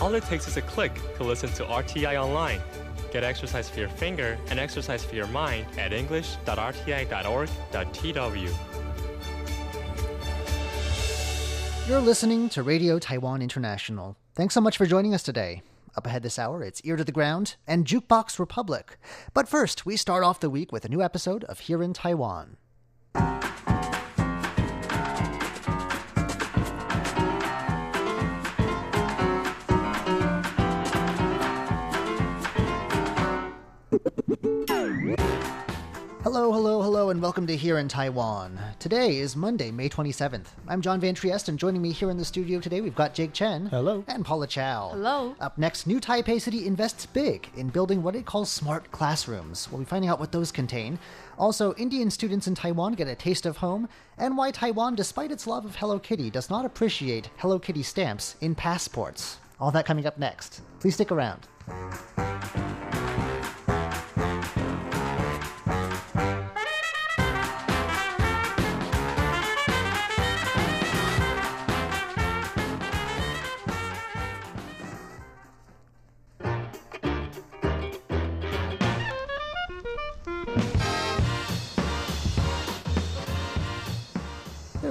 All it takes is a click to listen to RTI online. Get exercise for your finger and exercise for your mind at english.rti.org.tw. You're listening to Radio Taiwan International. Thanks so much for joining us today. Up ahead this hour, it's Ear to the Ground and Jukebox Republic. But first, we start off the week with a new episode of Here in Taiwan. Hello, hello, hello, and welcome to Here in Taiwan. Today is Monday, May 27th. I'm John Van Trieste, and joining me here in the studio today, we've got Jake Chen. Hello. And Paula Chow. Hello. Up next, New Taipei City invests big in building what it calls smart classrooms. We'll be finding out what those contain. Also, Indian students in Taiwan get a taste of home, and why Taiwan, despite its love of Hello Kitty, does not appreciate Hello Kitty stamps in passports. All that coming up next. Please stick around.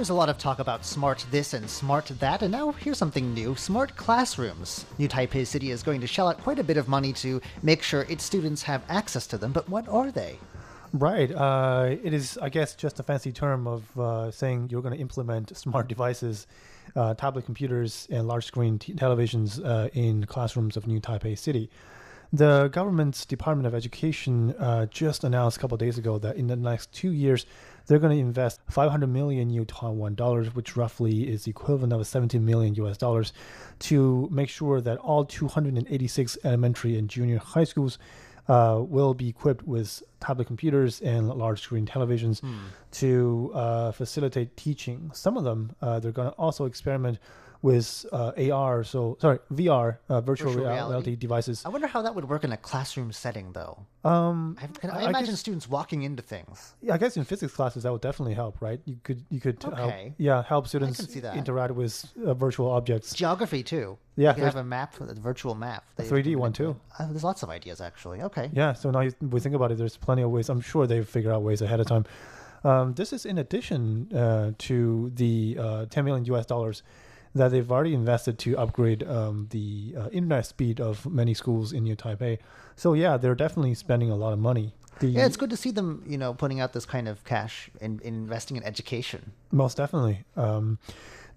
There's a lot of talk about smart this and smart that, and now here's something new smart classrooms. New Taipei City is going to shell out quite a bit of money to make sure its students have access to them, but what are they? Right. Uh, it is, I guess, just a fancy term of uh, saying you're going to implement smart devices, uh, tablet computers, and large screen t- televisions uh, in classrooms of New Taipei City. The government's Department of Education uh, just announced a couple of days ago that in the next two years, they're going to invest 500 million new Taiwan dollars, which roughly is equivalent of 17 million US dollars, to make sure that all 286 elementary and junior high schools uh, will be equipped with tablet computers and large screen televisions to uh, facilitate teaching. Some of them, uh, they're going to also experiment with uh, AR, so sorry, VR, uh, virtual, Virtual reality. reality devices. I wonder how that would work in a classroom setting, though. Um, I, can, I, I imagine guess- students walking into things. yeah, I guess in physics classes that would definitely help, right? You could you could help, Okay. yeah, help students interact with uh, virtual objects. Geography, too. Yeah, You have a map, a virtual map. A 3D one, too. Uh, there's lots of ideas, actually. Okay. Yeah, so now you, we think about it, there's plenty of ways. I'm sure they figure out ways ahead of time. Um, this is in addition uh, to the uh, 10 million US dollars that they've already invested to upgrade um, the uh, internet speed of many schools in New Taipei. So yeah, they're definitely spending a lot of money. The, Yeah, it's good to see them, you know, putting out this kind of cash and in investing in education. Most definitely. Um,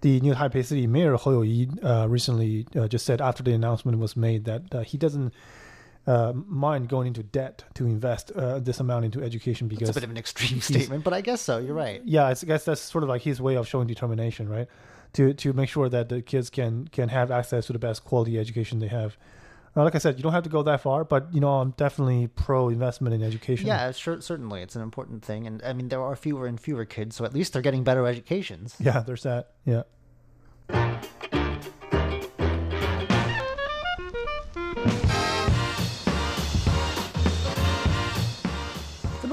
the New Taipei City Mayor Hou Youyi uh, recently uh, just said after the announcement was made that uh, he doesn't uh, mind going into debt to invest uh, this amount into education It's because a bit of an extreme statement, but I guess so. You're right. yeah, I guess that's sort of like his way of showing determination, right? To to make sure that the kids can can have access to the best quality education they have. Uh, like I said, you don't have to go that far, but you know I'm definitely pro investment in education. Yeah, sure, certainly, it's an important thing, and I mean there are fewer and fewer kids, so at least they're getting better educations. yeah, there's that. Yeah.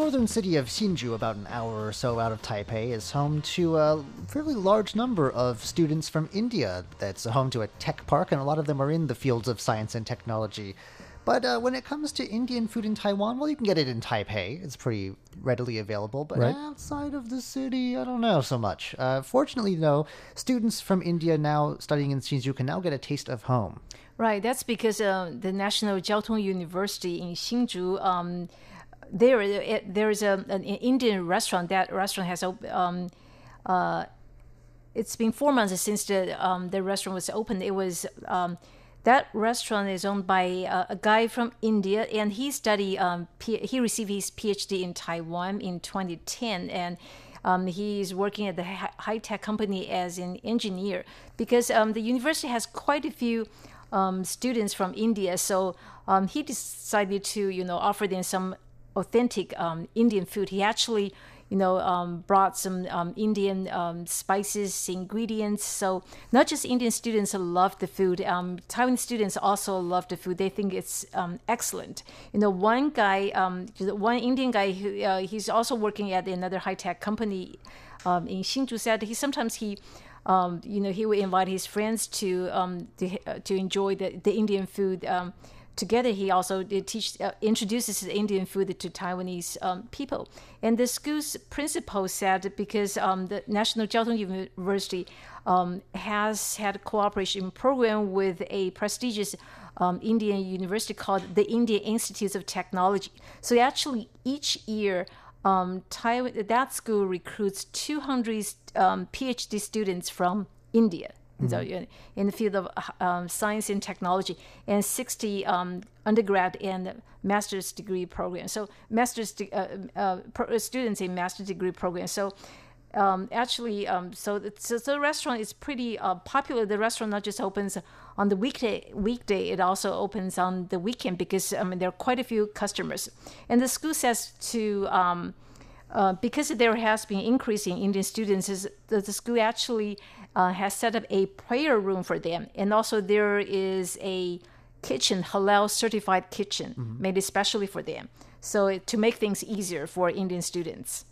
Northern city of Hsinchu, about an hour or so out of Taipei, is home to a fairly large number of students from India. That's home to a tech park, and a lot of them are in the fields of science and technology. But uh, when it comes to Indian food in Taiwan, well, you can get it in Taipei. It's pretty readily available. But Right. outside of the city, I don't know so much. Uh, fortunately, though, students from India now studying in Hsinchu can now get a taste of home. Right, that's because uh, the National Jiao Tong University in Hsinchu, um, there there is a, an Indian restaurant. That restaurant has um, uh, it's been four months since the um, the restaurant was opened. It was um, that restaurant is owned by uh, a guy from India, and he studied um, P- he received his PhD in Taiwan in 2010, and um, he is working at the high tech company as an engineer because um, the university has quite a few um, students from India. So um, he decided to you know offer them some authentic um, Indian food. He actually, you know, um, brought some um, Indian um, spices, ingredients. So not just Indian students love the food. Um, Taiwan students also love the food. They think it's um, excellent. You know, one guy, one Indian guy, who uh, he's also working at another high tech company in Hsinchu, said he sometimes he you know, he would invite his friends to to, uh, to enjoy the, the Indian food. Together, he also teach uh, introduces Indian food to Taiwanese um, people. And the school's principal said because um, the National Jiao University um, has had a cooperation program with a prestigious um, Indian university called the Indian Institutes of Technology. So actually, each year, um, Taiwan, that school recruits 200 um, PhD students from India. Mm-hmm. So in the field of um, science and technology, and 60 um, undergrad and master's degree programs. So master's de- uh, uh, pro- students in master's degree programs. So um, actually, um, so, the, so, the restaurant is pretty uh, popular. The restaurant not just opens on the weekday, weekday, it also opens on the weekend because I mean there are quite a few customers. And the school says to um, uh, because there has been increase in Indian students, is the, the school actually uh, has set up a prayer room for them, and also there is a kitchen, halal certified kitchen, mm-hmm. made especially for them. So to make things easier for Indian students.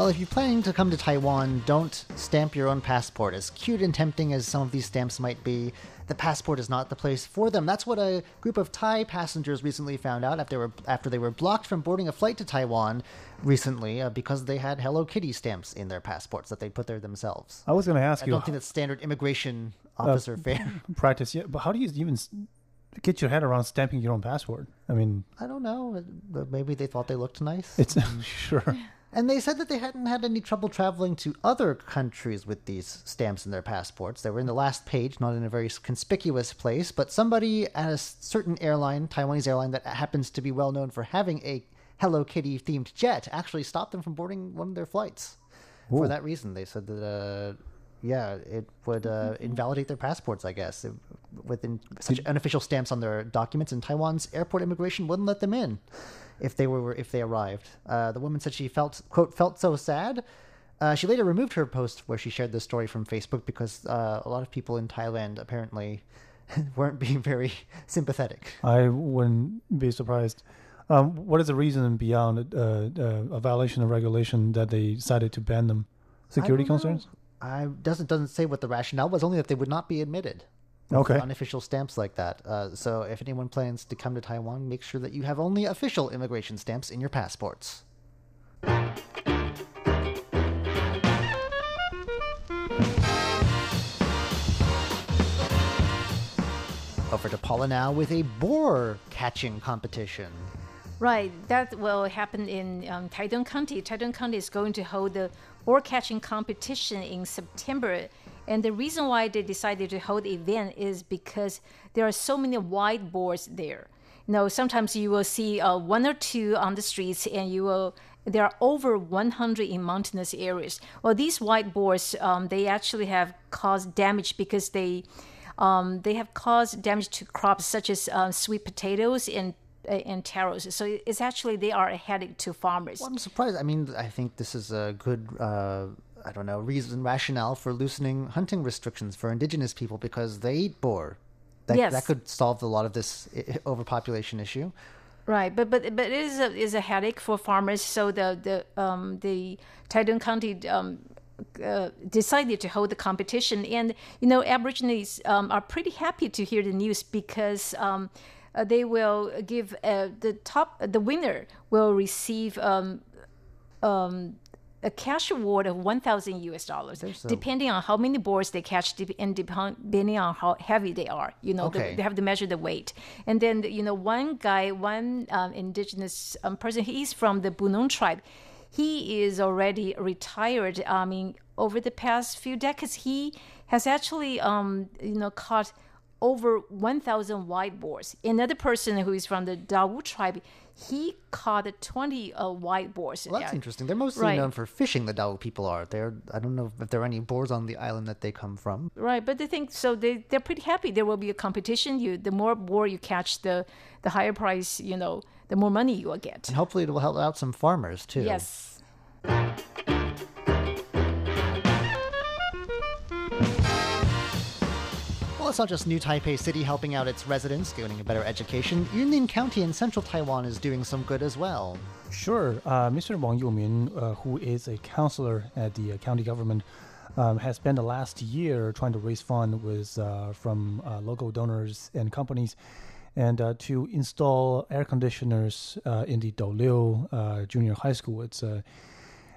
Well, if you're planning to come to Taiwan, don't stamp your own passport. As cute and tempting as some of these stamps might be, the passport is not the place for them. That's what a group of Thai passengers recently found out after they were, after they were blocked from boarding a flight to Taiwan recently uh, because they had Hello Kitty stamps in their passports that they put there themselves. I was going to ask I you. I don't think that's standard immigration officer uh, fare. Practice, yeah. But how do you even get your head around stamping your own passport? I mean, I don't know. Maybe they thought they looked nice. It's sure. And they said that they hadn't had any trouble traveling to other countries with these stamps in their passports. They were in the last page, not in a very conspicuous place, but somebody at a certain airline, Taiwanese airline, that happens to be well known for having a Hello Kitty themed jet actually stopped them from boarding one of their flights. Ooh. For that reason, they said that, uh, yeah, it would uh, invalidate their passports, I guess, with such unofficial stamps on their documents, and Taiwan's airport immigration wouldn't let them in if they were if they arrived. Uh, the woman said she felt quote felt so sad. Uh, she later removed her post where she shared this story from Facebook because uh, a lot of people in Thailand apparently weren't being very sympathetic. I wouldn't be surprised. Um, what is the reason beyond uh, uh, a violation of regulation that they decided to ban them? Security concerns? I doesn't doesn't say what the rationale was. Only that they would not be admitted okay. unofficial stamps like that. Uh, so if anyone plans to come to Taiwan, make sure that you have only official immigration stamps in your passports. Over to Paula now with a boar catching competition. Right, that will happen in um, Taitung County. Taitung County is going to hold the boar catching competition in September and the reason why they decided to hold the event is because there are so many whiteboards there. You know, sometimes you will see uh, one or two on the streets, and you will there are over 100 in mountainous areas. Well, these whiteboards um, they actually have caused damage because they um, they have caused damage to crops such as uh, sweet potatoes and uh, and taros. So it's actually they are a headache to farmers. Well, I'm surprised. I mean, I think this is a good. Uh I don't know, reason, rationale for loosening hunting restrictions for indigenous people because they eat boar. That, yes. that could solve a lot of this overpopulation issue. Right, but but but it is a is a headache for farmers. So the the um the Taitung County um uh, decided to hold the competition, and you know Aborigines um, are pretty happy to hear the news because um, uh, they will give uh, the top the winner will receive um, um, a cash award of 1000 US dollars depending on how many boards they catch and depending on how heavy they are you know okay. the, they have to measure the weight and then you know one guy one um, indigenous um, person he's from the Bunun tribe he is already retired I mean over the past few decades he has actually um, you know caught over 1,000 whiteboards. Another person who is from the Dawu tribe, he caught 20 uh, whiteboards. Well, that's yeah. interesting. They're mostly right. known for fishing. The Dawu people are. There, I don't know if there are any boars on the island that they come from. Right, but they think so. They they're pretty happy. There will be a competition. You, the more boar you catch, the the higher price. You know, the more money you will get. And hopefully, it will help out some farmers too. Yes. It's not just New Taipei City helping out its residents, getting a better education. Yunlin County in central Taiwan is doing some good as well. Sure. Uh, Mr. Wang Youmin, uh, who is a counselor at the uh, county government, um, has spent the last year trying to raise funds uh, from uh, local donors and companies, and uh, to install air conditioners in the Douliu Junior High School. It's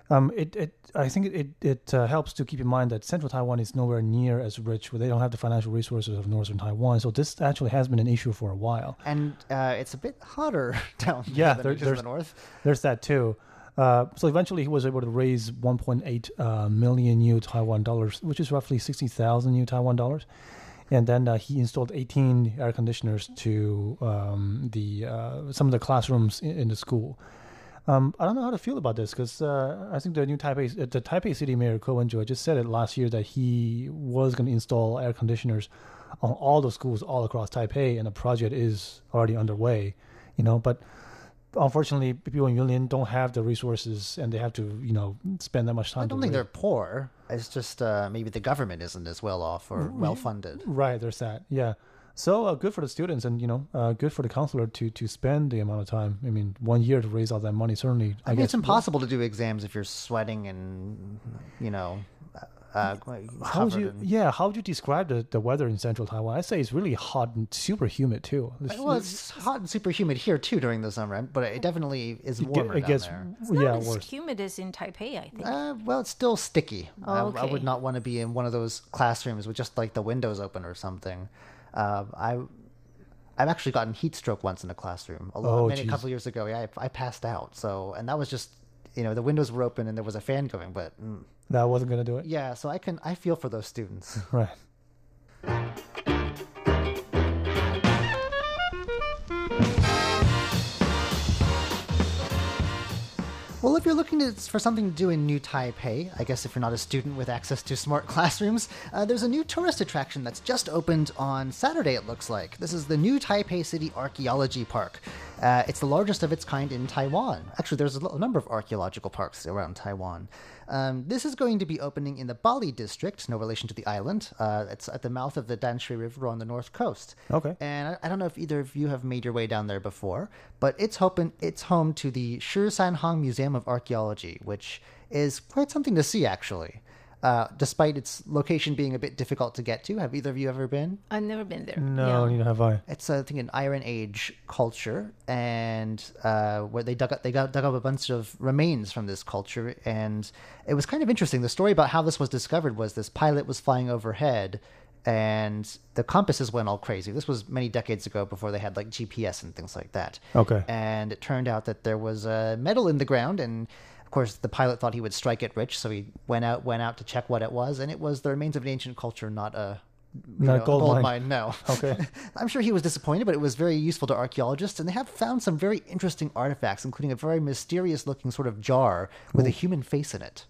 um, it, it, I think it, it uh, helps to keep in mind that central Taiwan is nowhere near as rich, they don't have the financial resources of northern Taiwan. So this actually has been an issue for a while. And uh, it's a bit hotter down yeah, there, there's, the north. There's that too. Uh, so eventually, he was able to raise 1.8 uh, million new Taiwan dollars, which is roughly 60,000 new Taiwan dollars. And then uh, he installed 18 air conditioners to um, the uh, some of the classrooms in, in the school. Um, I don't know how to feel about this because uh, I think the new Taipei, the Taipei City Mayor Ko Wen-je just said it last year that he was going to install air conditioners on all the schools all across Taipei, and the project is already underway. You know, but unfortunately, people in Yunlin don't have the resources, and they have to, you know, spend that much time. I don't think they're poor. It's just uh, maybe the government isn't as well off or well funded. Right. There's that. Yeah. So uh, good for the students, and you know, uh, good for the counselor to to spend the amount of time. I mean, one year to raise all that money certainly. I, I mean, it's impossible to do exams if you're sweating and you know. Uh, how would you? In... Yeah, how would you describe the, the weather in central Taiwan? I say it's really hot and super humid too. It's, well, it's hot and super humid here too during the summer, but it definitely is warmer it gets, down there. It's yeah, as worse. humid as in Taipei, I think. Uh, well, it's still sticky. Oh, okay. I, I would not want to be in one of those classrooms with just like the windows open or something. Uh, I I've actually gotten heat stroke once in a classroom. A, oh, a couple years ago, yeah, I, I, passed out. So, and that was just, you know, the windows were open and there was a fan going, but mm, that wasn't going to do it. Yeah, so I can I feel for those students. Right. Well, if you're looking to, for something to do in New Taipei, I guess if you're not a student with access to smart classrooms, uh, there's a new tourist attraction that's just opened on Saturday, it looks like. This is the New Taipei City Archaeology Park. Uh, it's the largest of its kind in Taiwan. Actually, there's a number of archaeological parks around Taiwan. Um, this is going to be opening in the Bali district, no relation to the island. Uh, it's at the mouth of the Danshui River on the north coast. Okay. And I, I, don't know if either of you have made your way down there before, but it's hoping it's home to the Shisanhang Museum of Archaeology, which is quite something to see actually uh, despite its location being a bit difficult to get to. Have either of you ever been? I've never been there. No, yeah. neither have I. It's I think an Iron Age culture, and uh, where they dug up they got, dug up a bunch of remains from this culture, and it was kind of interesting. The story about how this was discovered was this pilot was flying overhead. And the compasses went all crazy. This was many decades ago before they had like GPS and things like that. Okay. And it turned out that there was a metal in the ground, and course, the pilot thought he would strike it rich, so he went out went out to check what it was, and it was the remains of an ancient culture, not a not know, gold, gold mine. mine. No. Okay. I'm sure he was disappointed, but it was very useful to archaeologists, and they have found some very interesting artifacts, including a very mysterious-looking sort of jar with Ooh. a human face in it.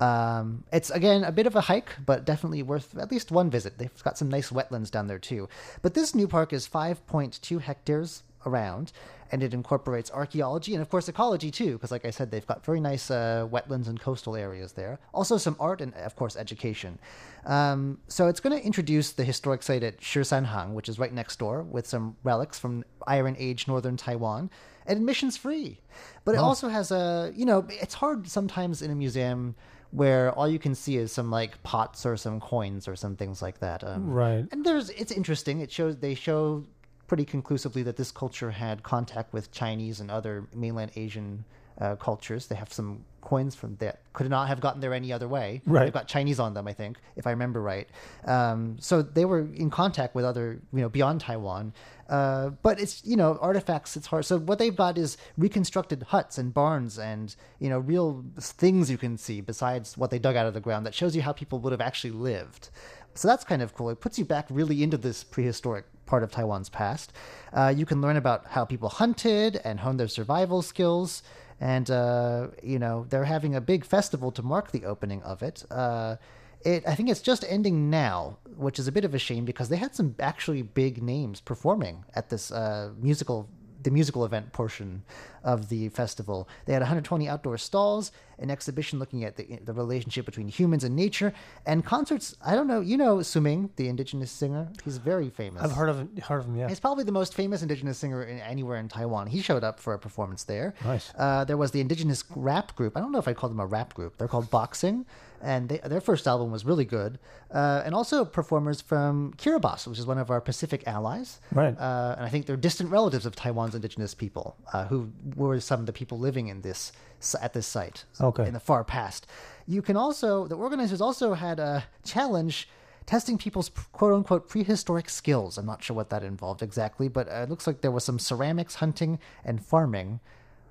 Um, it's again a bit of a hike, but definitely worth at least one visit. They've got some nice wetlands down there too. But this new park is 5.2 hectares around, and it incorporates archaeology and, of course, ecology too, because, like I said, they've got very nice uh, wetlands and coastal areas there. Also, some art and, of course, education. Um, so it's going to introduce the historic site at Shisanhang, which is right next door, with some relics from Iron Age northern Taiwan, and admission's free. But it also has a, you know, it's hard sometimes in a museum where all you can see is some like pots or some coins or some things like that. Um, right. And there's it's interesting. It shows they show pretty conclusively that this culture had contact with Chinese and other mainland Asian uh, cultures. They have some coins from that could not have gotten there any other way. Right. They've got Chinese on them, I think, if I remember right. Um, so they were in contact with other, you know, beyond Taiwan. Uh, but it's you know artifacts. It's hard. So what they've got is reconstructed huts and barns and you know real things you can see besides what they dug out of the ground that shows you how people would have actually lived. So that's kind of cool. It puts you back really into this prehistoric part of Taiwan's past. Uh, you can learn about how people hunted and honed their survival skills. And, uh, you know, they're having a big festival to mark the opening of it. Uh, it, I think it's just ending now, which is a bit of a shame because they had some actually big names performing at this uh, musical the musical event portion. of the festival. They had 120 outdoor stalls, an exhibition looking at the, the relationship between humans and nature, and concerts. I don't know, you know Suming, the indigenous singer? He's very famous. I've heard of heard of him. Yeah. He's probably the most famous indigenous singer in, anywhere in Taiwan. He showed up for a performance there. Nice. Uh, there was the indigenous rap group. I don't know if I call them a rap group. They're called Boxing, and they, their first album was really good. Uh, and also performers from Kiribati, which is one of our Pacific allies. Right. Uh, and I think they're distant relatives of Taiwan's indigenous people, uh, who were some of the people living in this at this site Okay. in the far past. You can also the organizers also had a challenge testing people's quote unquote prehistoric skills. I'm not sure what that involved exactly, but uh, it looks like there was some ceramics, hunting, and farming.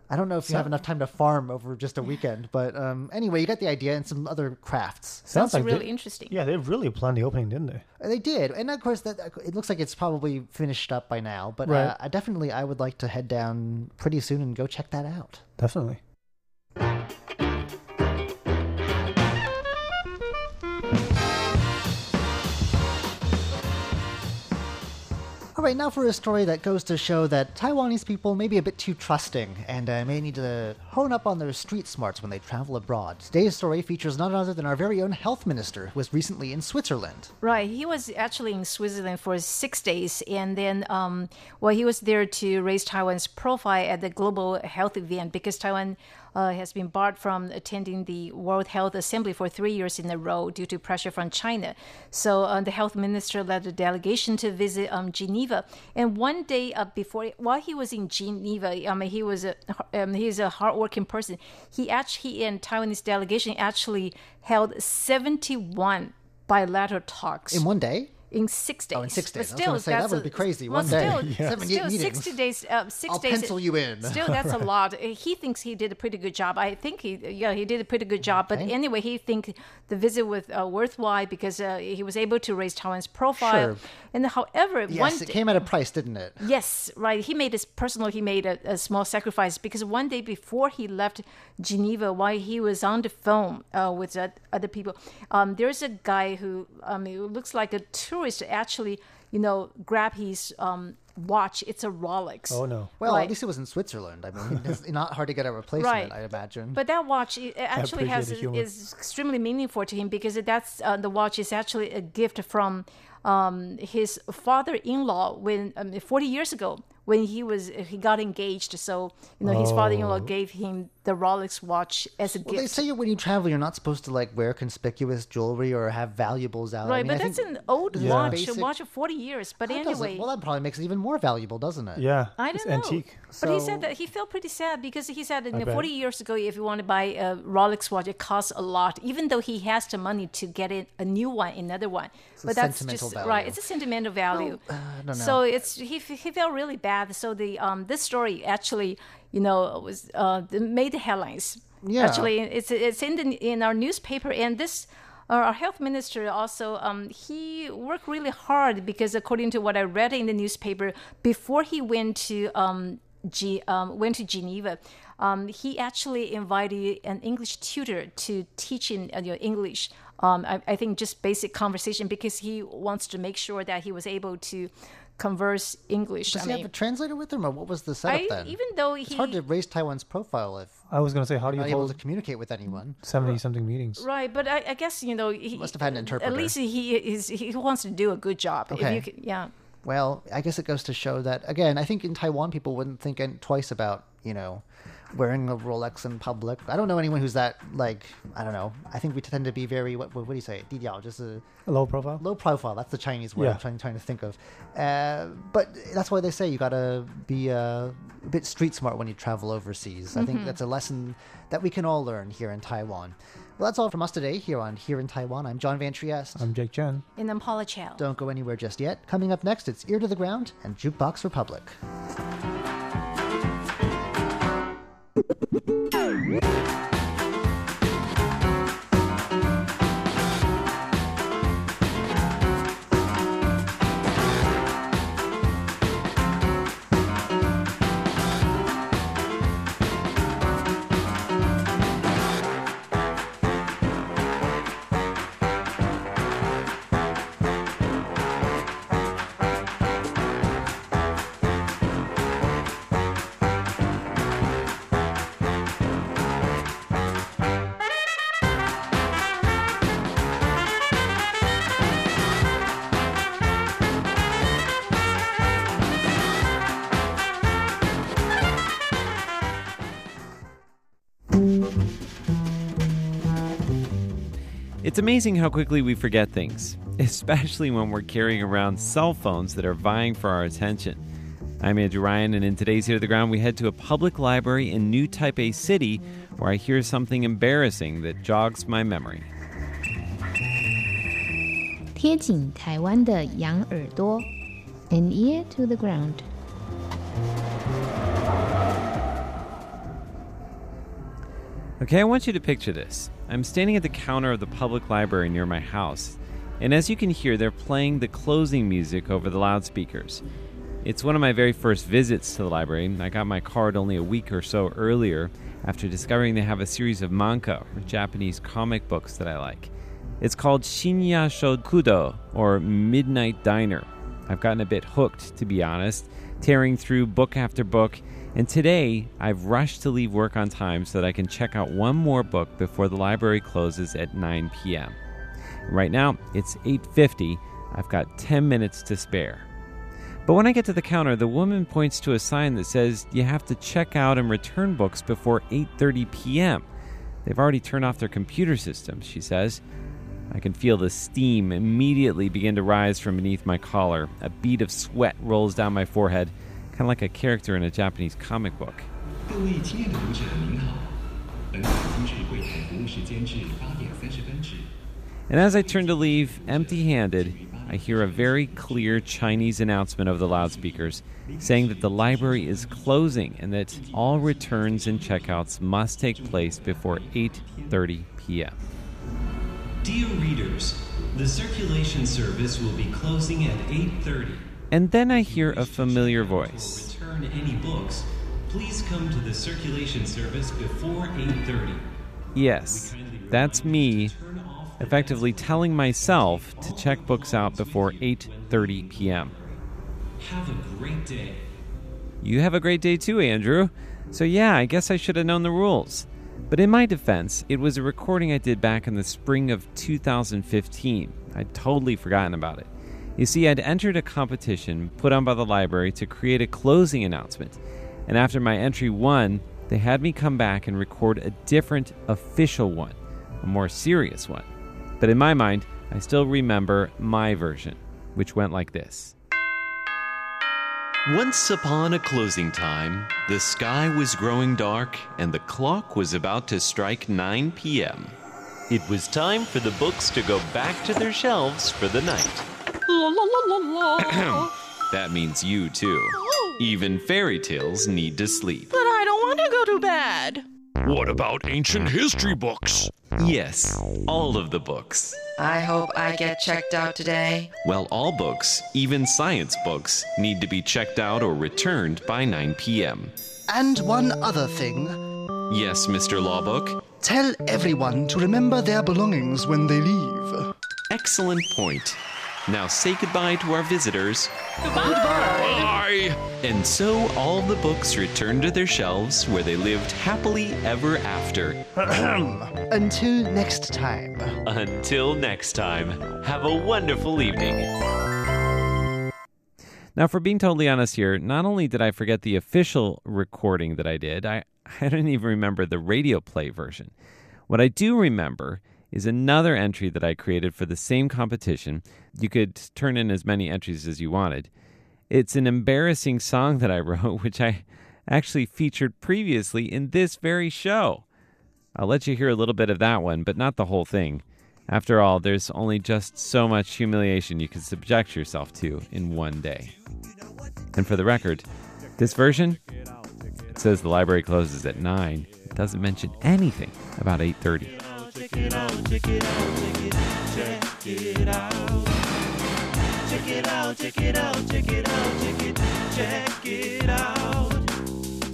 I don't know if you have enough time to farm over just a weekend, but um, anyway, you got the idea, and some other crafts. Sounds like really they- interesting. Yeah, they really planned the opening, didn't they? Uh, They did, and of course, that it looks like it's probably finished up by now. But uh, I definitely, I would like to head down pretty soon and go check that out. Definitely. Right, now for a story that goes to show that Taiwanese people may be a bit too trusting and uh, may need to hone up on their street smarts when they travel abroad. Today's story features none other than our very own health minister, who was recently in Switzerland. Right. He was actually in Switzerland for six days, and then, um, well, he was there to raise Taiwan's profile at the global health event because Taiwan uh, has been barred from attending the World Health Assembly for three years in a row due to pressure from China. So uh, the health minister led a delegation to visit um, Geneva, and one day uh, before, while he was in Geneva, mean, he was a um, he's a hardworking person. He actually he and Taiwanese delegation actually held seventy one bilateral talks In one day? In six days. Oh, in six But days. I was say, that would be crazy, Well, one day. Still, Yeah. Seven still sixty days. Uh, 6 I'll days. pencil you in. Still, that's a lot. He thinks he did a pretty good job. I think he, yeah, he did a pretty good job. But anyway, he think the visit was uh, worthwhile because uh, he was able to raise Taiwan's profile. Sure. And however, one Yes, it came at a price, didn't it? Yes, right. He made his personal. He made a, a small sacrifice because one day before he left Geneva, while he was on the phone uh, with uh, other people, um, there's a guy who um, it looks like a tourist. To actually, you know, grab his um, watch. It's a Rolex. Oh no. Well, Right. at least it was in Switzerland. I mean, it's not hard to get a replacement, Right. I imagine. But that watch it actually has is extremely meaningful to him because that's uh, the watch is actually a gift from um, his father-in-law when um, 40 years ago when he was he got engaged. So you know his father-in-law gave him the Rolex watch as a well, they say when you travel, you're not supposed to like wear conspicuous jewelry or have valuables out. I Right, mean, but I that's think an old this is watch, basic- a watch of 40 years. But That doesn't- anyway, well, that probably makes it even more valuable, doesn't it? Yeah. I it's don't know. antique. But he said that he felt pretty sad because he said you know, 40 years ago, if you want to buy a Rolex watch, it costs a lot, even though he has the money to get it a new one, another one. a but that's sentimental just value. right. It's a sentimental value. uh, don't So it's he, he felt really bad. So the um this story actually you know was uh made the headlines. Yeah. Actually, it's it's in the in our newspaper and this. Our health minister also, um, he worked really hard because according to what I read in the newspaper, before he went to um, G, um, went to Geneva, um, he actually invited an English tutor to teach in uh, you know, English. Um, I, I think just basic conversation because he wants to make sure that he was able to converse English. Does I he mean, have a translator with him, or what was the setup I, then? even though it's hard to raise Taiwan's profile if I was gonna say, how do you're not able to communicate with anyone. seventy something meetings? Right, but I, I guess you know he Must have had an interpreter. At least he is he wants to do a good job. If Okay. you could, yeah. Well, I guess it goes to show that again. I think in Taiwan, people wouldn't think twice about you know wearing a Rolex in public. I don't know anyone who's that like I don't know. I think we tend to be very what, what do you say? 低调, just a A low profile. low profile. That's the Chinese word Yeah. I'm trying, trying to think of. Uh, but that's why they say you gotta be uh, a bit street smart when you travel overseas. I think that's a lesson that we can all learn here in Taiwan. Well, that's all from us today here on Here in Taiwan. I'm John Van Trieste. I'm Jake Chen. And then Paula Chow. Don't go anywhere just yet. Coming up next, it's Ear to the Ground and Jukebox Republic. you It's amazing how quickly we forget things, especially when we're carrying around cell phones that are vying for our attention. I'm Andrew Ryan, and in today's Ear to the Ground, we head to a public library in New Taipei City where I hear something embarrassing that jogs my memory. 贴紧台湾的羊耳朵 an ear to the ground. Okay, I want you to picture this. I'm standing at the counter of the public library near my house, and as you can hear, they're playing the closing music over the loudspeakers. It's one of my very first visits to the library. I got my card only a week or so earlier after discovering they have a series of manga, or Japanese comic books that I like. It's called Shinya Shokudo, or Midnight Diner. I've gotten a bit hooked, to be honest, tearing through book after book and today, I've rushed to leave work on time so that I can check out one more book before the library closes at 9 p.m. Right now, it's 8:50. I've got 10 minutes to spare. But when I get to the counter, the woman points to a sign that says you have to check out and return books before 8:30 p.m. They've already turned off their computer systems, she says. I can feel the steam immediately begin to rise from beneath my collar. A bead of sweat rolls down my forehead kind of like a character in a Japanese comic book. And as I turn to leave, empty handed, I hear a very clear Chinese announcement over the loudspeakers saying that the library is closing and that all returns and checkouts must take place before 8:30 p.m. Dear readers, the circulation service will be closing at 8:30. And then I hear a familiar voice. Return any books. Please come to the circulation service before 8:30. Yes, that's me effectively telling myself to check books out before 8:30 p.m. Have a great day. You have a great day too, Andrew. So yeah, I guess I should have known the rules. But in my defense, it was a recording I did back in the spring of 2015. I'd totally forgotten about it. You see, I'd entered a competition put on by the library to create a closing announcement, and after my entry won, they had me come back and record a different official one, a more serious one. But in my mind, I still remember my version, which went like this. Once upon a closing time, the sky was growing dark and the clock was about to strike 9 p.m. It was time for the books to go back to their shelves for the night. that means you too. Even fairy tales need to sleep. But I don't want to go to bed. What about ancient history books? Yes, all of the books. I hope I get checked out today. Well, all books, even science books, need to be checked out or returned by 9 p.m. And one other thing. Yes, Mr. Lawbook? Tell everyone to remember their belongings when they leave. Excellent point. Now say goodbye to our visitors. Goodbye. Bye. And so all the books returned to their shelves where they lived happily ever after. Until next time. Until next time. Have a wonderful evening. Now, for being totally honest here, not only did I forget the official recording that I did, I, I don't even remember the radio play version. What I do remember is another entry that I created for the same competition. You could turn in as many entries as you wanted. It's an embarrassing song that I wrote, which I actually featured previously in this very show. I'll let you hear a little bit of that one, but not the whole thing. After all, there's only just so much humiliation you can subject yourself to in one day. And for the record, this version it says the library closes at 9. It doesn't mention anything about 8:30 check it out, check it out, check it, check it out. Check it out, check it out, check it out, check it, check it out.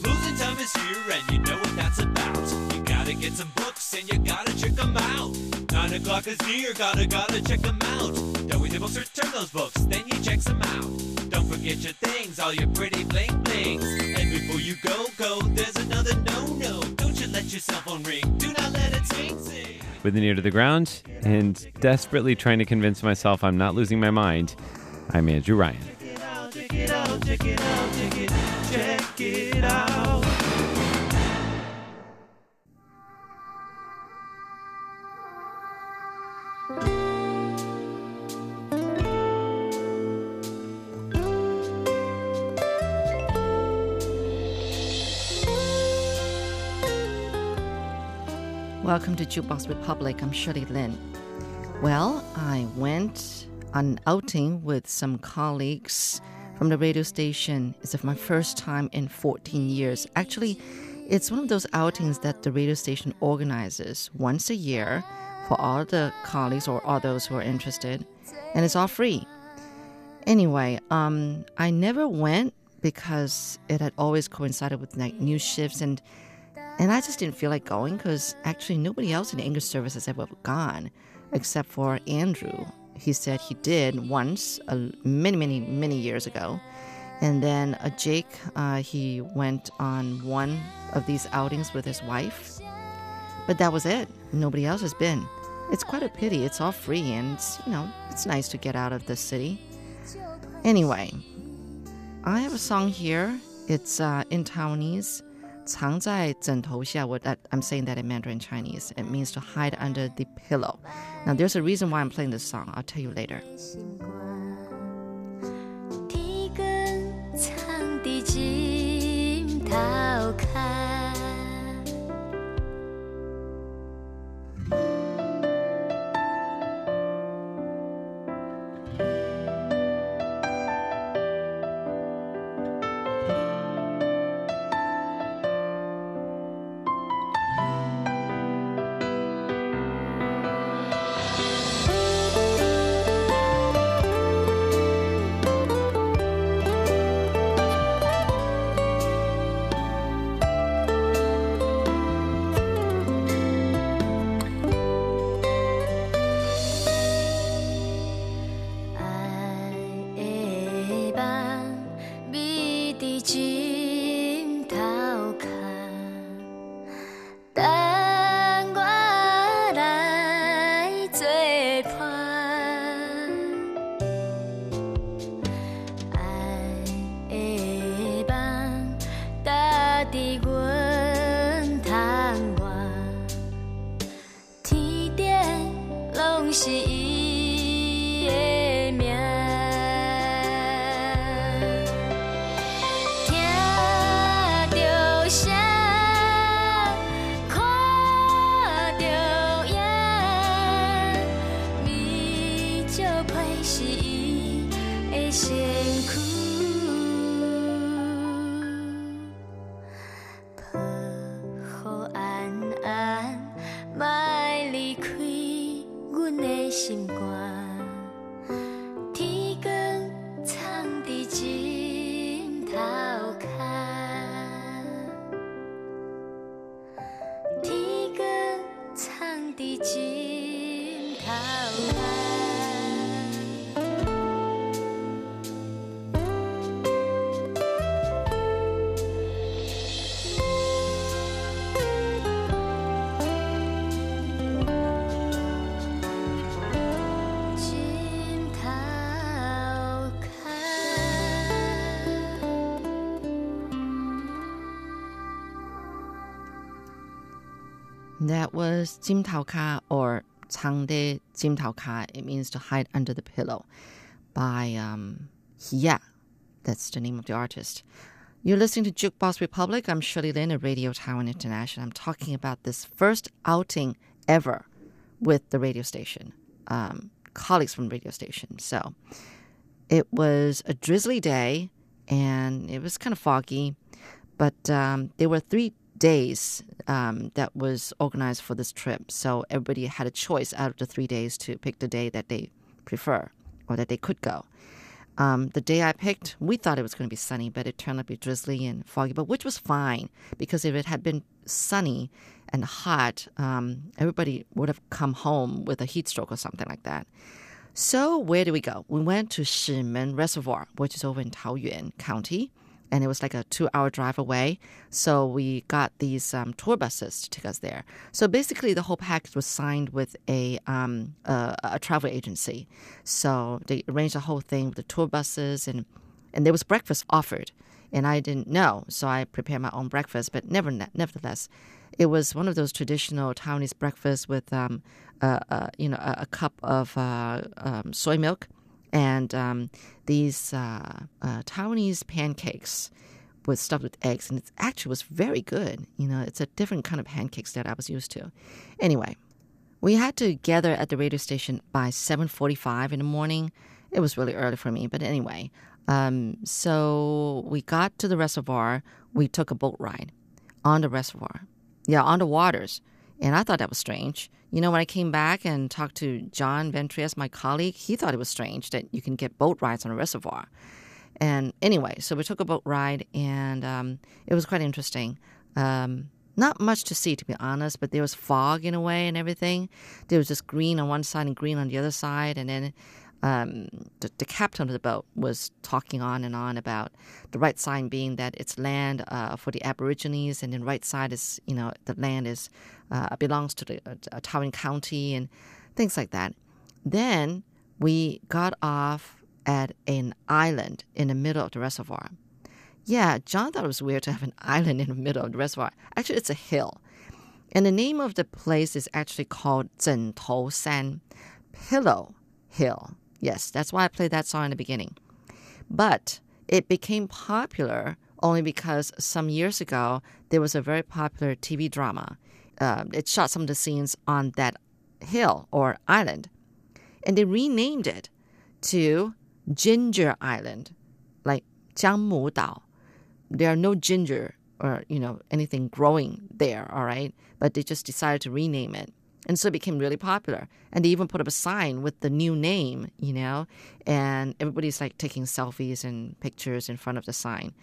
Closing time is here and you know what that's about. You gotta get some books and you gotta check them out. Nine o'clock is near, gotta, gotta check them out. Then the books, return those books, then you check them out. Don't forget your things, all your pretty bling blings. And before you go, go, there's another no-no. Let your cell phone ring, do not let it sing, sing with an ear to the ground and desperately trying to convince myself I'm not losing my mind, I'm Andrew Ryan. Welcome to Jukebox Republic. I'm Shirley Lin. Well, I went on an outing with some colleagues from the radio station. It's my first time in 14 years. Actually, it's one of those outings that the radio station organizes once a year for all the colleagues or all those who are interested, and it's all free. Anyway, um, I never went because it had always coincided with like new shifts and and I just didn't feel like going because actually nobody else in the English service has ever gone except for Andrew. He said he did once, uh, many, many, many years ago. And then uh, Jake, uh, he went on one of these outings with his wife. But that was it. Nobody else has been. It's quite a pity. It's all free and, it's, you know, it's nice to get out of the city. Anyway, I have a song here. It's uh, in Taiwanese. 藏在枕头下. What that, I'm saying that in Mandarin Chinese. It means to hide under the pillow. Now, there's a reason why I'm playing this song. I'll tell you later. 天光藏在枕头下。 That was Jim Ka or Changde Jim Ka. It means to hide under the pillow by um, Hia. That's the name of the artist. You're listening to Jukebox Republic. I'm Shirley Lin at Radio Taiwan International. I'm talking about this first outing ever with the radio station, um, colleagues from the radio station. So it was a drizzly day and it was kind of foggy, but um, there were three days um, that was organized for this trip. So everybody had a choice out of the three days to pick the day that they prefer or that they could go. Um, the day I picked, we thought it was going to be sunny, but it turned out to be drizzly and foggy, but which was fine because if it had been sunny and hot, um, everybody would have come home with a heat stroke or something like that. So where do we go? We went to Shimen Reservoir, which is over in Taoyuan County, and it was like a two-hour drive away. So we got these um, tour buses to take us there. So basically, the whole package was signed with a um, a, a travel agency. So they arranged the whole thing with the tour buses, and and there was breakfast offered, and I didn't know, so I prepared my own breakfast. But never, nevertheless, it was one of those traditional Taiwanese breakfasts with um, uh, uh, you know a, a cup of uh, um, soy milk and um, these uh, uh, Taiwanese pancakes with stuffed with eggs, and it actually was very good. You know, it's a different kind of pancakes that I was used to. Anyway, we had to gather at the radio station by 7:45 in the morning. It was really early for me, but anyway. Um, so we got to the reservoir. We took a boat ride on the reservoir. Yeah, on the waters. And I thought that was strange. You know, when I came back and talked to John Ventrias, my colleague, he thought it was strange that you can get boat rides on a reservoir. And anyway, so we took a boat ride, and um, it was quite interesting. Um, not much to see, to be honest, but there was fog in a way and everything. There was just green on one side and green on the other side, and then um, the, the, captain of the boat was talking on and on about the right side being that it's land uh, for the Aborigines, and then right side is you know the land is uh, belongs to the uh, uh Taoyuan County and things like that. Then we got off at an island in the middle of the reservoir. Yeah, John thought it was weird to have an island in the middle of the reservoir. Actually, it's a hill. And the name of the place is actually called Zen Tou San, Pillow Hill. Yes, that's why I played that song in the beginning. But it became popular only because some years ago there was a very popular TV drama. Uh, it shot some of the scenes on that hill or island, and they renamed it to Ginger Island, like Jiangmu Dao. There are no ginger or you know anything growing there, all right, but they just decided to rename it. And so it became really popular. And they even put up a sign with the new name, you know, and everybody's like taking selfies and pictures in front of the sign.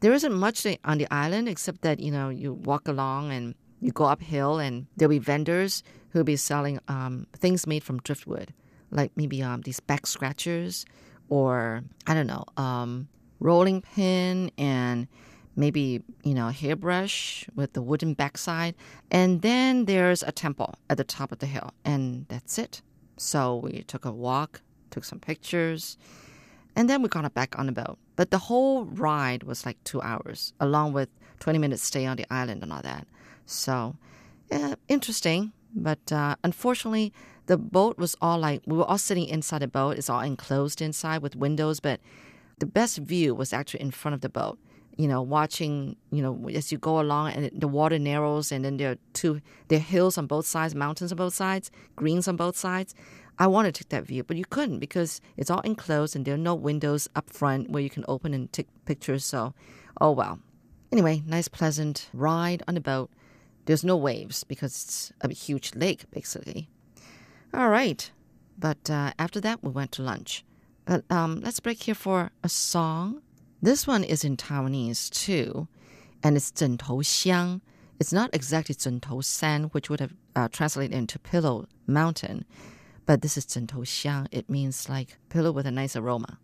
There isn't much on the island except that, you know, you walk along and you go uphill and there'll be vendors who'll be selling um, things made from driftwood, like maybe um, these back scratchers or, I don't know, um, rolling pin and maybe, you know, a hairbrush with the wooden backside. And then there's a temple at the top of the hill, and that's it. So we took a walk, took some pictures, and then we got back on the boat. But the whole ride was like two hours, along with 20 minutes stay on the island and all that. So, yeah, interesting. But uh, unfortunately, the boat was all like, we were all sitting inside the boat. It's all enclosed inside with windows, but the best view was actually in front of the boat you know, watching, you know, as you go along and the water narrows and then there are two, there are hills on both sides, mountains on both sides, greens on both sides. I wanted to take that view, but you couldn't because it's all enclosed and there are no windows up front where you can open and take pictures. So, oh well. Anyway, nice, pleasant ride on the boat. There's no waves because it's a huge lake, basically. All right. But uh, after that, we went to lunch. But um, let's break here for a song this one is in Taiwanese too, and it's 枕头乡. It's not exactly 枕头山, which would have uh, translated into pillow mountain, but this is 枕头乡. It means like pillow with a nice aroma.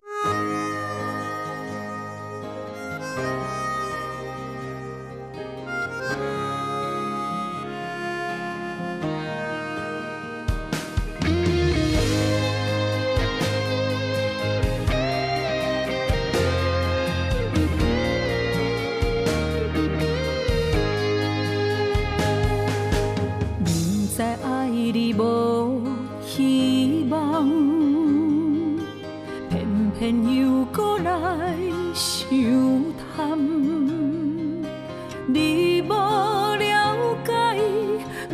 又搁来想谈，你无了解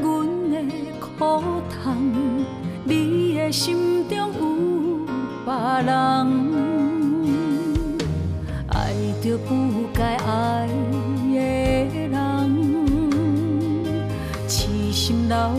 阮的苦痛，你的心中有别人，爱着不该爱的人，痴心老。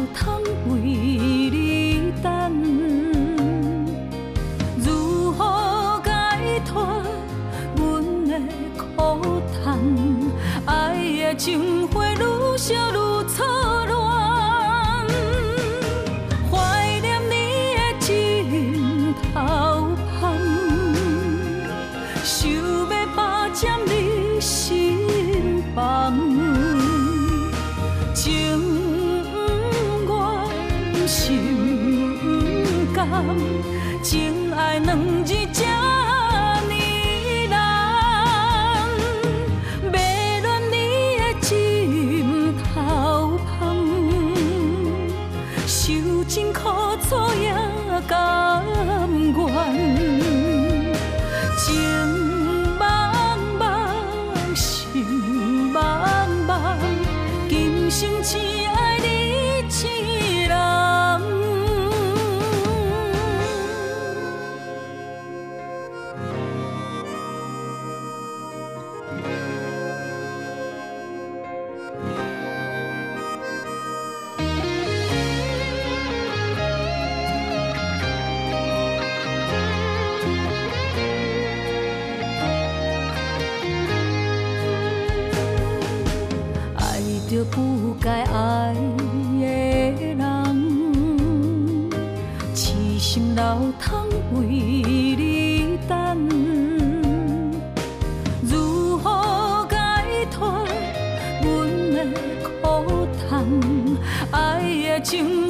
you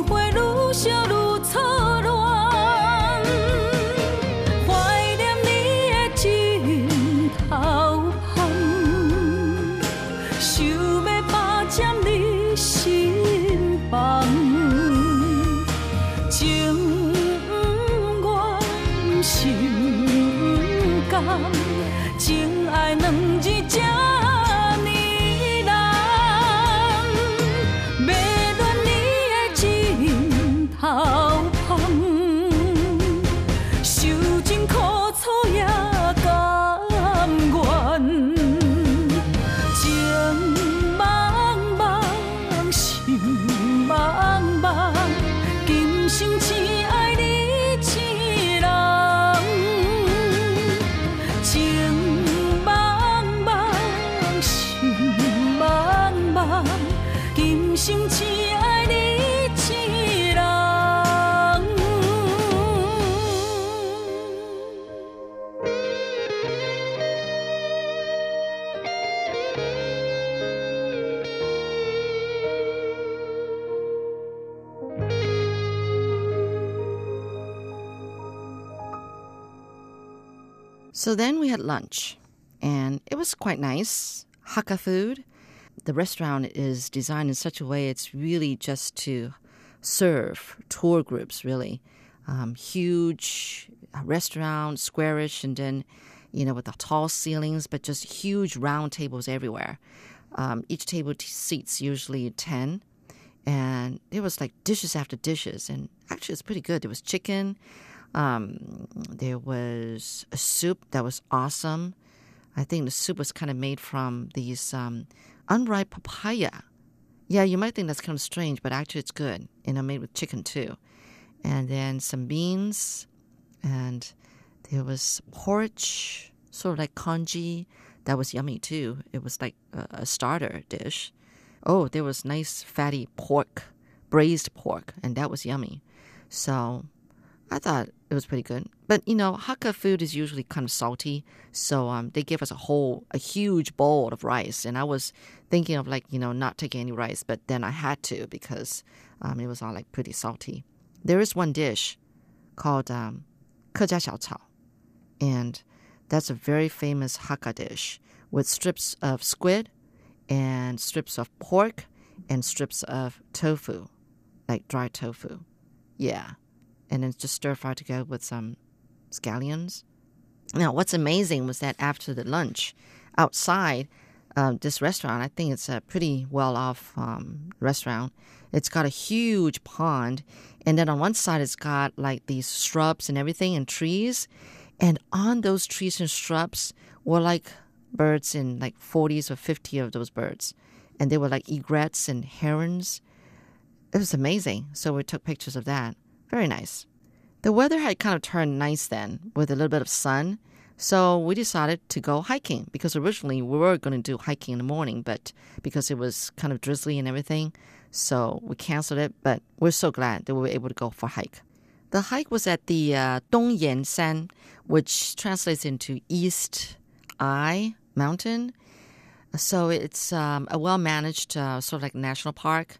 So then we had lunch, and it was quite nice. Hakka food. The restaurant is designed in such a way it's really just to serve tour groups, really. Um, huge restaurant, squarish, and then, you know, with the tall ceilings, but just huge round tables everywhere. Um, each table t- seats usually 10 and there was like dishes after dishes and actually it's pretty good there was chicken um, there was a soup that was awesome. I think the soup was kind of made from these um, unripe papaya. Yeah you might think that's kind of strange but actually it's good and i made with chicken too. And then some beans and there was porridge sort of like congee. That was yummy too. It was like a, a starter dish. Oh, there was nice fatty pork, braised pork, and that was yummy. So I thought it was pretty good. But you know, Hakka food is usually kind of salty, so um, they gave us a whole, a huge bowl of rice, and I was thinking of like you know not taking any rice, but then I had to because um, it was all like pretty salty. There is one dish called um, 客家小炒, and that's a very famous Hakka dish with strips of squid and strips of pork and strips of tofu, like dry tofu. Yeah. And then just stir fry together with some scallions. Now, what's amazing was that after the lunch, outside um, this restaurant, I think it's a pretty well off um, restaurant. It's got a huge pond, and then on one side, it's got like these shrubs and everything and trees. And on those trees and shrubs were like birds in like 40s or 50 of those birds. And they were like egrets and herons. It was amazing. So we took pictures of that. Very nice. The weather had kind of turned nice then with a little bit of sun. So we decided to go hiking because originally we were going to do hiking in the morning, but because it was kind of drizzly and everything, so we canceled it. But we're so glad that we were able to go for a hike. The hike was at the uh, Dongyan San, which translates into East Eye Mountain. So it's um, a well managed, uh, sort of like national park.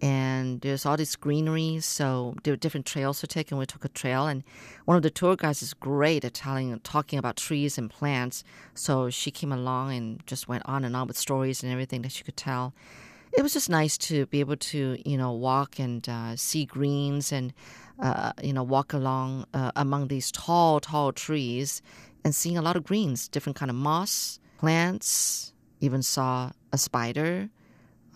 And there's all this greenery, so there are different trails to take, and we took a trail. And one of the tour guides is great at telling, talking about trees and plants. So she came along and just went on and on with stories and everything that she could tell. It was just nice to be able to, you know, walk and uh, see greens and, uh, you know, walk along uh, among these tall, tall trees and seeing a lot of greens, different kind of moss, plants. Even saw a spider,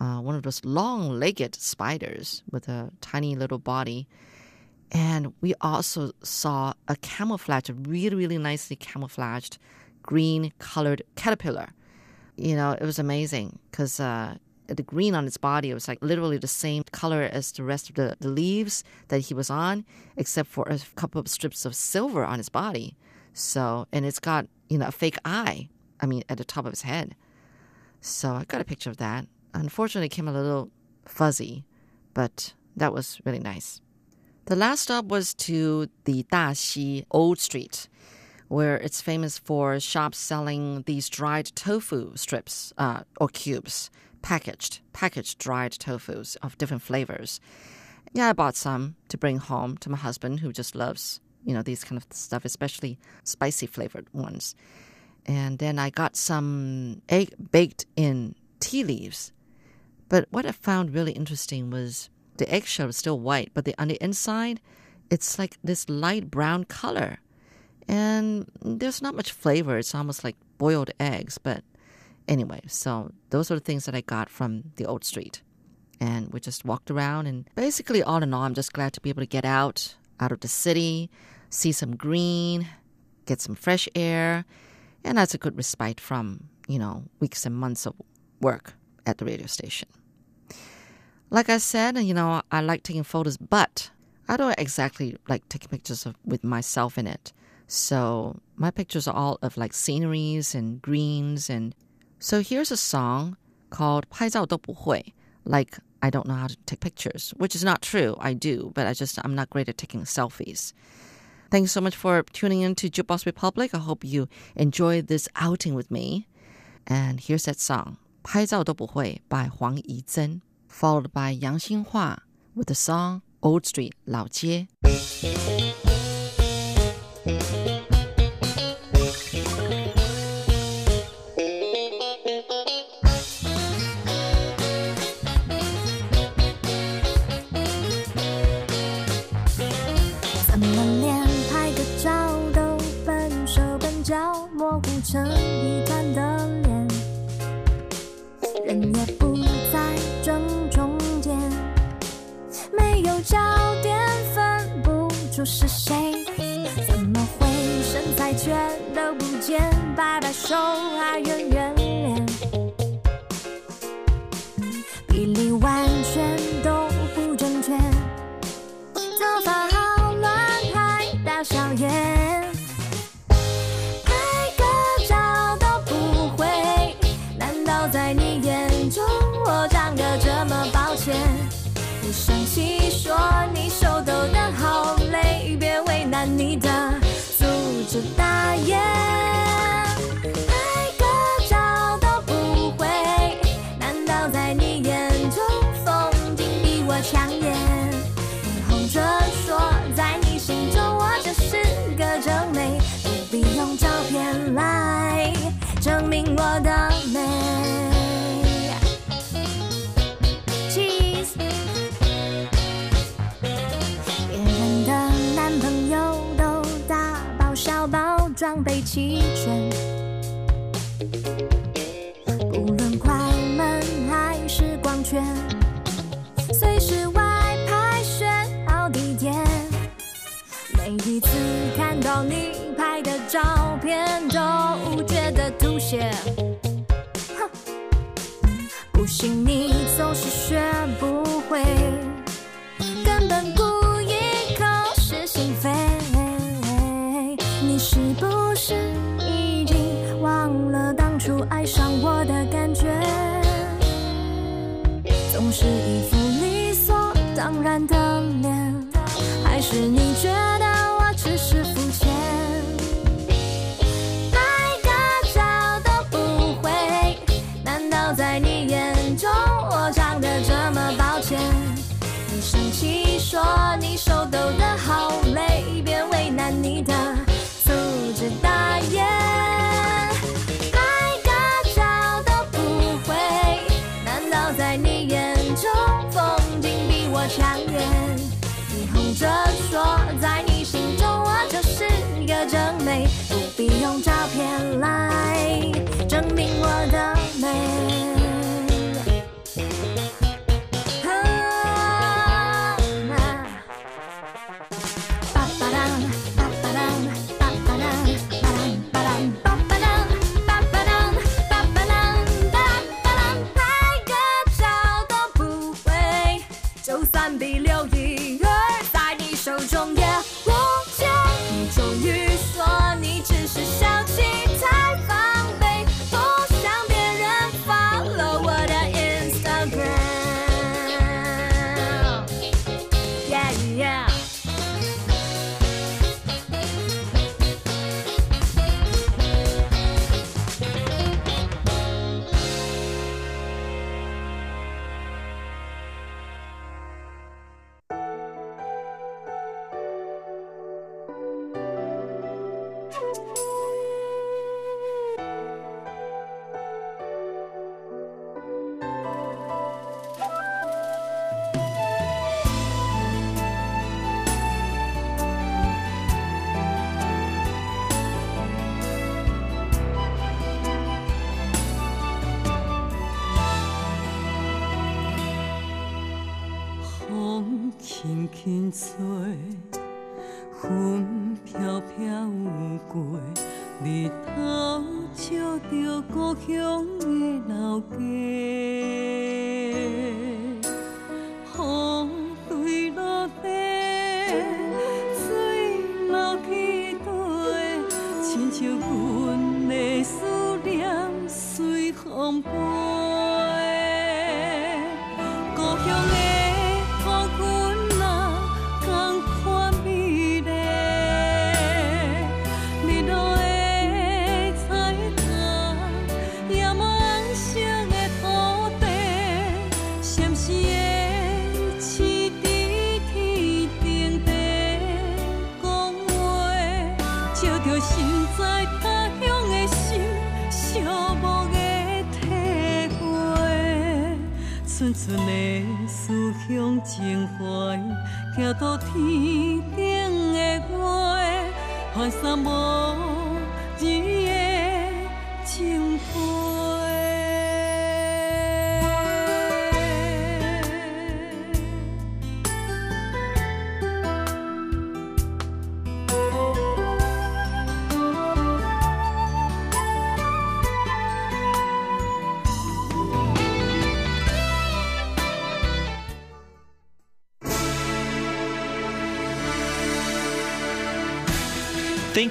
uh, one of those long-legged spiders with a tiny little body. And we also saw a camouflage, a really, really nicely camouflaged green colored caterpillar. You know, it was amazing because uh, the green on its body was like literally the same color as the rest of the, the leaves that he was on, except for a couple of strips of silver on his body. So, and it's got, you know, a fake eye, I mean, at the top of his head. So I got a picture of that. Unfortunately, came a little fuzzy, but that was really nice. The last stop was to the Daxi Old Street, where it's famous for shops selling these dried tofu strips uh, or cubes, packaged, packaged dried tofus of different flavors. Yeah, I bought some to bring home to my husband, who just loves you know these kind of stuff, especially spicy flavored ones. And then I got some egg baked in tea leaves. But what I found really interesting was the eggshell is still white, but the, on the inside, it's like this light brown color. And there's not much flavor. It's almost like boiled eggs. But anyway, so those are the things that I got from the old street. And we just walked around. And basically, all in all, I'm just glad to be able to get out, out of the city, see some green, get some fresh air. And that's a good respite from, you know, weeks and months of work at the radio station. Like I said, you know, I like taking photos, but I don't exactly like taking pictures of, with myself in it. So my pictures are all of like sceneries and greens. And so here's a song called 拍照都不会, like I don't know how to take pictures, which is not true. I do, but I just, I'm not great at taking selfies. Thanks so much for tuning in to Jukebox Republic. I hope you enjoyed this outing with me. And here's that song, 拍照都不会 by Huang Yizhen, followed by Yang Xinhua with the song Old Street 老街。cheek. 亲像阮的思念随风飞。纯纯的思乡情怀，寄到天顶的月，翻山无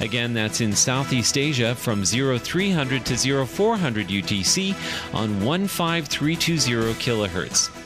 Again, that's in Southeast Asia from 0300 to 0400 UTC on 15320 kilohertz.